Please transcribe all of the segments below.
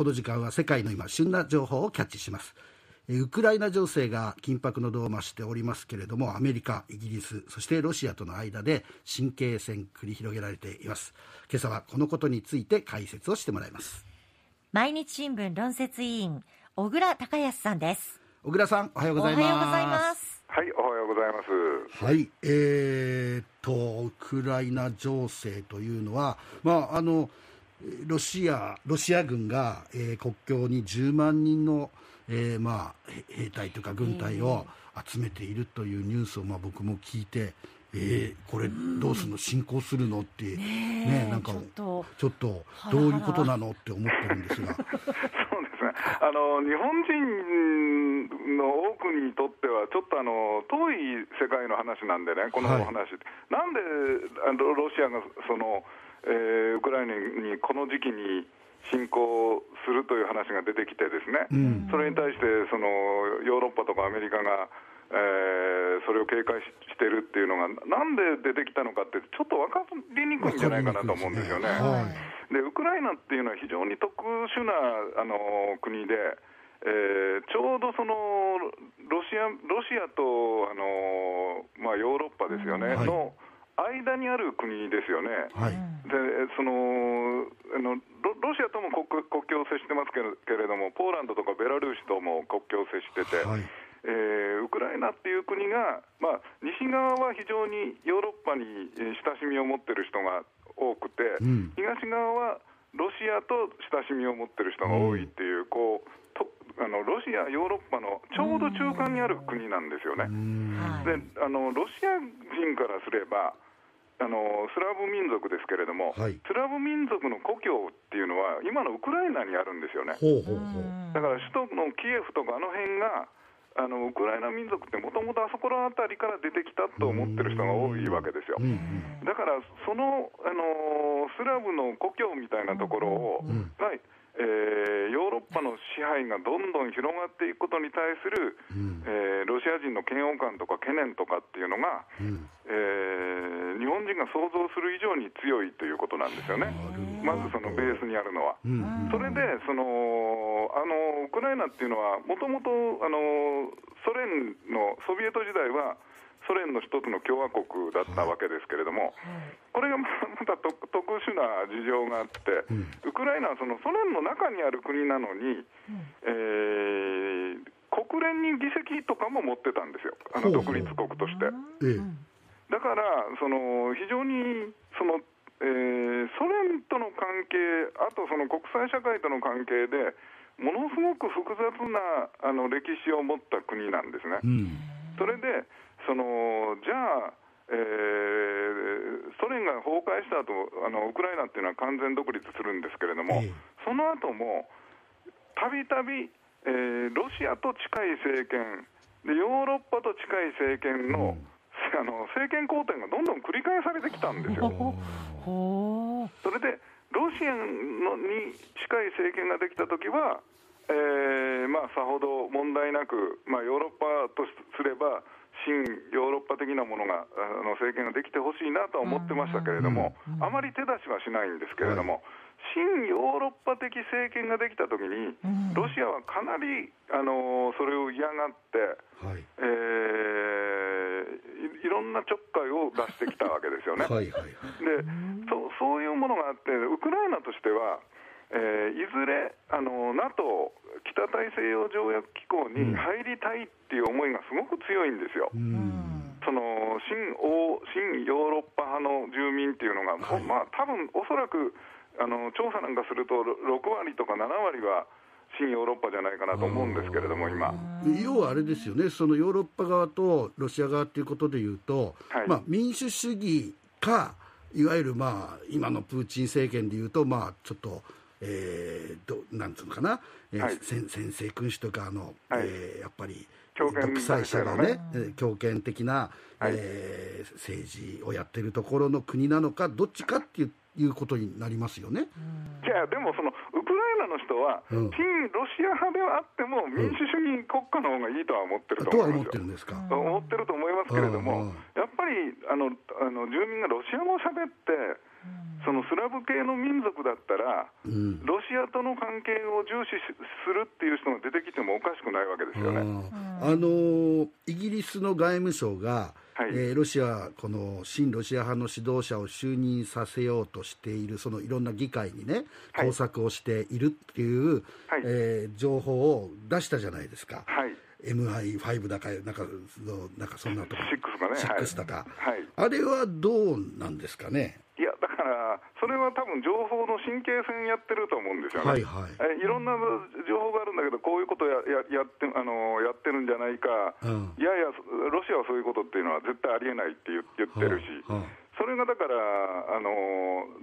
この時間は世界の今旬な情報をキャッチします。ウクライナ情勢が緊迫の度を増しておりますけれどもアメリカ、イギリスそしてロシアとの間で神経戦繰り広げられています。今朝はこのことについて解説をしてもらいます。毎日新聞論説委員小倉隆康さんです。小倉さんおはようございます。おはようございます。はいおはようございます。はいえー、とウクライナ情勢というのはまああのロシアロシア軍が、えー、国境に10万人のえー、まあ、兵隊というか軍隊を集めているというニュースをまあ僕も聞いて、えー、これどうするの、進行するのって、ねなんかちょっと。どういうことなのって思ってるんですが。そうですね。あの日本人の多くにとっては、ちょっとあの遠い世界の話なんでね、このお話、はい、なんであのロシアがその、えー、ウクライナにこの時期に侵攻するという話が出てきて、ですね、うん、それに対してそのヨーロッパとかアメリカが、えー、それを警戒してるっていうのが、なんで出てきたのかって、ちょっと分かりにくいんじゃないかなと思うんですよね。で、ウクライナっていうのは非常に特殊なあの国で、えー、ちょうどそのロシアロシアとあの、まあ、ヨーロッパですよね、はい、の間にある国ですよね。はい、でそのあのロシアとも国国境を接してますけれども、ポーランドとかベラルーシとも国境を接してて、はい、えー、ウクライナっていう国が、まあ、西側は非常にヨーロッパに親しみを持ってる人が多くて、うん、東側はロシアと親しみを持ってる人が多いっていう、うん、こうとあのロシア、ヨーロッパのちょうど中間にある国なんですよね。であのロシア人からすればあのスラブ民族ですけれども、はい、スラブ民族の故郷っていうのは、今のウクライナにあるんですよね。ほうほうほう。だから首都のキエフとかあの辺が、あのウクライナ民族ってもともとあそこら辺りから出てきたと思ってる人が多いわけですよ。だからその、あのスラブの故郷みたいなところを、はいえー、ヨーロッパの支配がどんどん広がっていくことに対する、うん、えー、ロシア人の嫌悪感とか懸念とかっていうのが、うん、えー、日本人が想像する以上に強いということなんですよね、まずそのベースにあるのは。うん、それでそのあのウクライナっていうのは、もともとソ連のソビエト時代は、ソ連の一つの共和国だったわけですけれども、これがまた特殊な事情があって、ウクライナはそのソ連の中にある国なのに、えー、国連に議席とかも持ってたんですよ、あの独立国として。だからその非常にその、えー、ソ連との関係、あとその国際社会との関係で、ものすごく複雑なあの歴史を持った国なんですね。うん、それでそのじゃあ、えー、ソ連が崩壊した後あのウクライナっていうのは完全独立するんですけれども、えー、その後もたびたびロシアと近い政権でヨーロッパと近い政権の、うん、あの政権交代がどんどん繰り返されてきたんですよ。それでロシアのに近い政権ができたときは、えーまあ、さほど問題なく、まあ、ヨーロッパとすれば新ヨーロッパ的なものがあの政権ができてほしいなとは思ってましたけれども、あまり手出しはしないんですけれども、新ヨーロッパ的政権ができたときに、ロシアはかなりあのそれを嫌がって、はい、えー、いろんなちょっかいを出してきたわけですよね。はいはいはい、でそそういうものがあって、ウクライナとしては、えー、いずれあの NATO、北大西洋条約機構に入りたいっていう思いがすごく強いんですよ。その新欧新ヨーロッパ派の住民っていうのが、はい、まあ多分おそらくあの調査なんかすると6割とか7割は新ヨーロッパじゃないかなと思うんですけれども、今。要はあれですよね、そのヨーロッパ側とロシア側ということでいうと、はい、まあ、民主主義か、いわゆるまあ今のプーチン政権でいうと、まあ、ちょっと。えー、どなんつうのかな、えーはい、先先制君主とかあの、はい、えー、やっぱり独裁者がね、ね強権的な、はい、えー、政治をやってるところの国なのか、どっちかっていういうことになりますよね。じゃあ、でもそのウクライナの人は、うん、親ロシア派ではあっても、民主主義国家の方がいいとは思ってると思いますよ。とは思ってるんですか？思ってると思いますけれども、やっぱりりあのあの住民がロシア語を喋って、そのスラブ系の民族だったら、うん、ロシアとの関係を重視するっていう人が出てきてもおかしくないわけですよね。あのイギリスの外務省が、はい、えー、ロシア、この親ロシア派の指導者を就任させようとしている、そのいろんな議会にね、工作をしているっていう、はい、えー、情報を出したじゃないですか。はい MI5 だか、なんか、なんかそんなとこ6かね。6だか、はい。あれはどうなんですかね？それは多分情報の神経戦やってると思うんですよね。はいはい。えいろんな情報があるんだけど、こういうことやややってあのやってるんじゃないか、うん、いやいや、ロシアはそういうことっていうのは絶対ありえないって言言ってるし。はあはあそれがだから、あの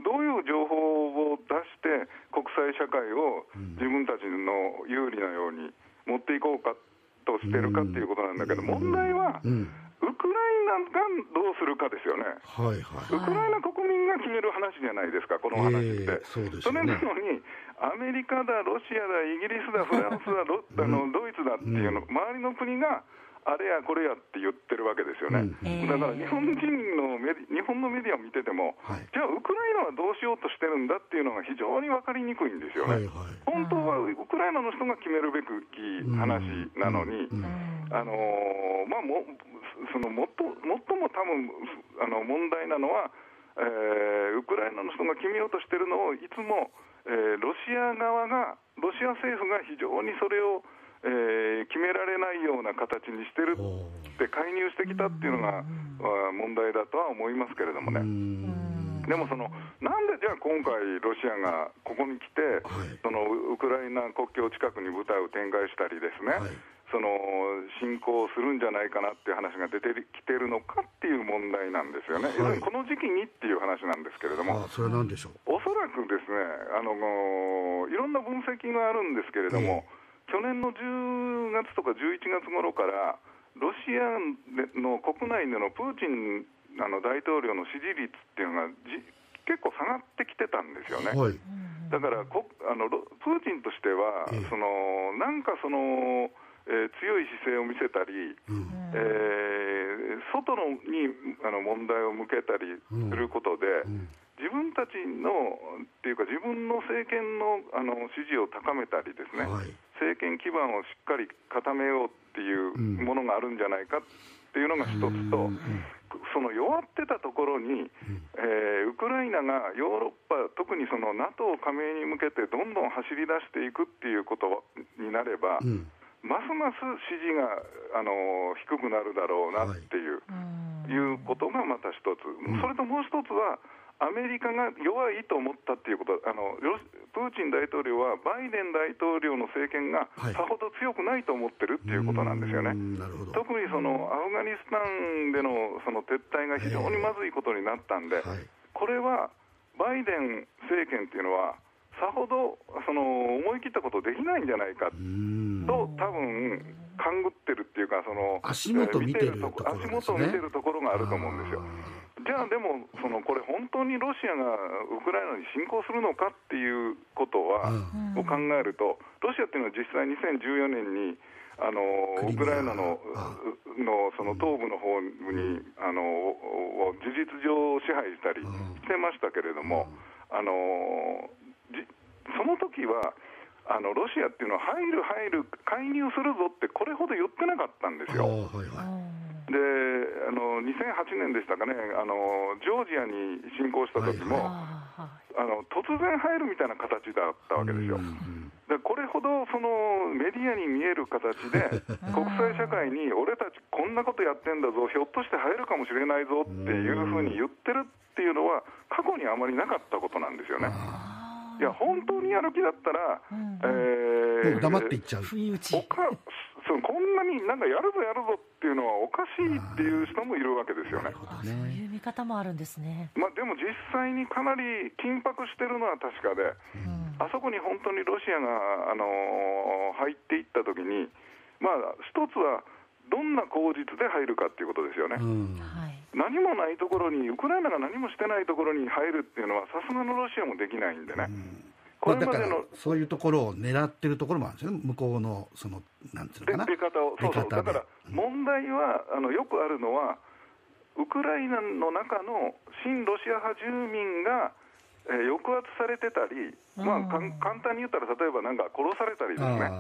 どういう情報を出して、国際社会を自分たちの有利なように持っていこうかとしてるかっていうことなんだけど、問題は、うんウクライナがどうするかですよね、はいはい、ウクライナ国民が決める話じゃないですか、この話って。えー、そね、それなのに、アメリカだ、ロシアだ、イギリスだ、フランスだ、ロあのドイツだっていうの、周りの国があれやこれやって言ってるわけですよね、だから日本人のメディ日本のメディアを見てても、はい、じゃあ、ウクライナはどうしようとしてるんだっていうのが非常に分かりにくいんですよね、はいはい、本当はウクライナの人が決めるべくき話なのに、あのまあ、もそのもっと最も多分あの問題なのは、えー、ウクライナの人が決めようとしてるのをいつも、えー、ロシア側が、ロシア政府が非常にそれをえー、決められないような形にしてるって介入してきたっていうのが、問題だとは思いますけれどもね。でもその、なんでじゃあ今回、ロシアがここに来て、はい、そのウクライナ国境近くに部隊を展開したりですね、はい、その侵攻するんじゃないかなっていう話が出てきてるのかっていう問題なんですよね、はい、この時期にっていう話なんですけれども、それでしょう？おそらくですねあの、いろんな分析があるんですけれども、えー去年の10月とか11月頃から、ロシアの国内でのプーチンあの大統領の支持率っていうのが結構下がってきてたんですよね。はい、だからこあのプーチンとしては、え。そのなんかその、えー、強い姿勢を見せたり、うん、えー、外のにあの問題を向けたりすることで、うん。うん自分たちのっていうか、自分の政権のあの支持を高めたりですね、はい、政権基盤をしっかり固めようっていうものがあるんじゃないかっていうのが一つと、その弱ってたところに、えー、ウクライナがヨーロッパ、特にその NATO 加盟に向けてどんどん走り出していくっていうことになれば、うん、ますます支持があの低くなるだろうなっていう、はい、いうことがまた一つ、それともう一つは、アメリカが弱いと思ったっていうこと。あの、プーチン大統領はバイデン大統領の政権がさほど強くないと思ってるっていうことなんですよね。特にそのアフガニスタンでのその撤退が非常にまずいことになったんで、これはバイデン政権っていうのは、さほどその思い切ったことできないんじゃないかと、多分勘ぐってるっていうか、その足元見てるところ、足元を見てるところがあると思うんですよ。じゃあでも、そのこれ、本当にロシアがウクライナに侵攻するのかっていうことは、を考えると、ロシアっていうのは実際2014年に、あのウクライナののその東部の方に、あの事実上支配したりしてましたけれども、あのその時はあのロシアっていうのは入る、入る、介入するぞって、これほど言ってなかったんですよ。はいはい。であの2008年でしたかね。あの、ジョージアに侵攻した時も、はい、あの突然入るみたいな形だったわけですよ。でこれほどそのメディアに見える形で、国際社会に俺たちこんなことやってんだぞ、ひょっとして入るかもしれないぞっていうふうに言ってるっていうのは、過去にあまりなかったことなんですよね。いや、本当にやる気だったら、うん、えー、黙っていっちゃう。おかそのこんなになんかやるぞやるぞっていうのはおかしいっていう人もいるわけですよね。そういう見方もあるんですね。まあ、でも実際にかなり緊迫してるのは確かで、うん、あそこに本当にロシアが、あのー、入っていったときに、まあ、一つは、どんな口実で入るかっていうことですよね、うん、何もないところに、ウクライナが何もしてないところに入るっていうのは、さすがのロシアもできないんでね。うん。これまでの、そういうところを狙ってるところもあるんですよね、向こうの、その、なんていうのかな。出方を、そうそう、だから問題は、あのよくあるのは、ウクライナの中の親ロシア派住民が、えー、抑圧されてたり、まあ、簡単に言ったら、例えばなんか殺されたりですね、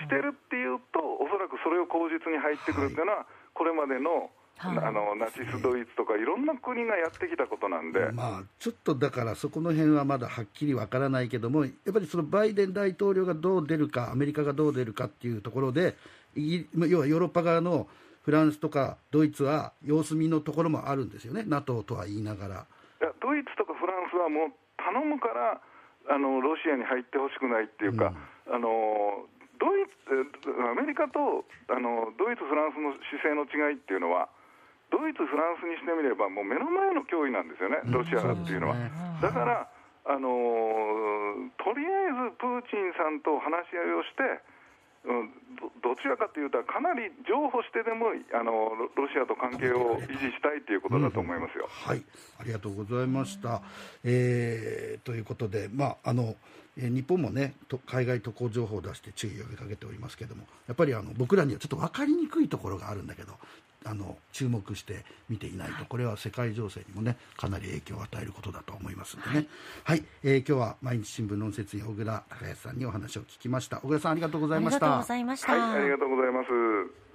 してるっていうと、おそらくそれを口実に入ってくるっていうのは、はい、これまでのはい、あのナチス・ドイツとか、いろんな国がやってきたことなんで、まあ、ちょっとだから、そこの辺はまだはっきりわからないけども、やっぱりそのバイデン大統領がどう出るか、アメリカがどう出るかっていうところで、要はヨーロッパ側のフランスとかドイツは様子見のところもあるんですよね、NATO とは言いながら。ドイツとかフランスはもう頼むからあのロシアに入ってほしくないっていうか、うん、あのドイツアメリカとあのドイツ、フランスの姿勢の違いっていうのは、ドイツ、フランスにしてみれば、もう目の前の脅威なんですよね、ロシアっていうのは。ね、だからあのとりあえずプーチンさんと話し合いをして、うん、どちらかというと、かなり譲歩してでもあのロシアと関係を維持したいということだと思いますよ、うん、はい、ありがとうございました。えー、ということで、まああのえ、日本もね海外渡航情報を出して注意を呼びかけておりますけれども、やっぱりあの僕らにはちょっと分かりにくいところがあるんだけど、あの注目して見ていないと、これは世界情勢にもね、かなり影響を与えることだと思いますんでね。はい、えー、今日は毎日新聞論説員小倉隆康さんにお話を聞きました。小倉さんありがとうございました。ありがとうございました。はい、ありがとうございます。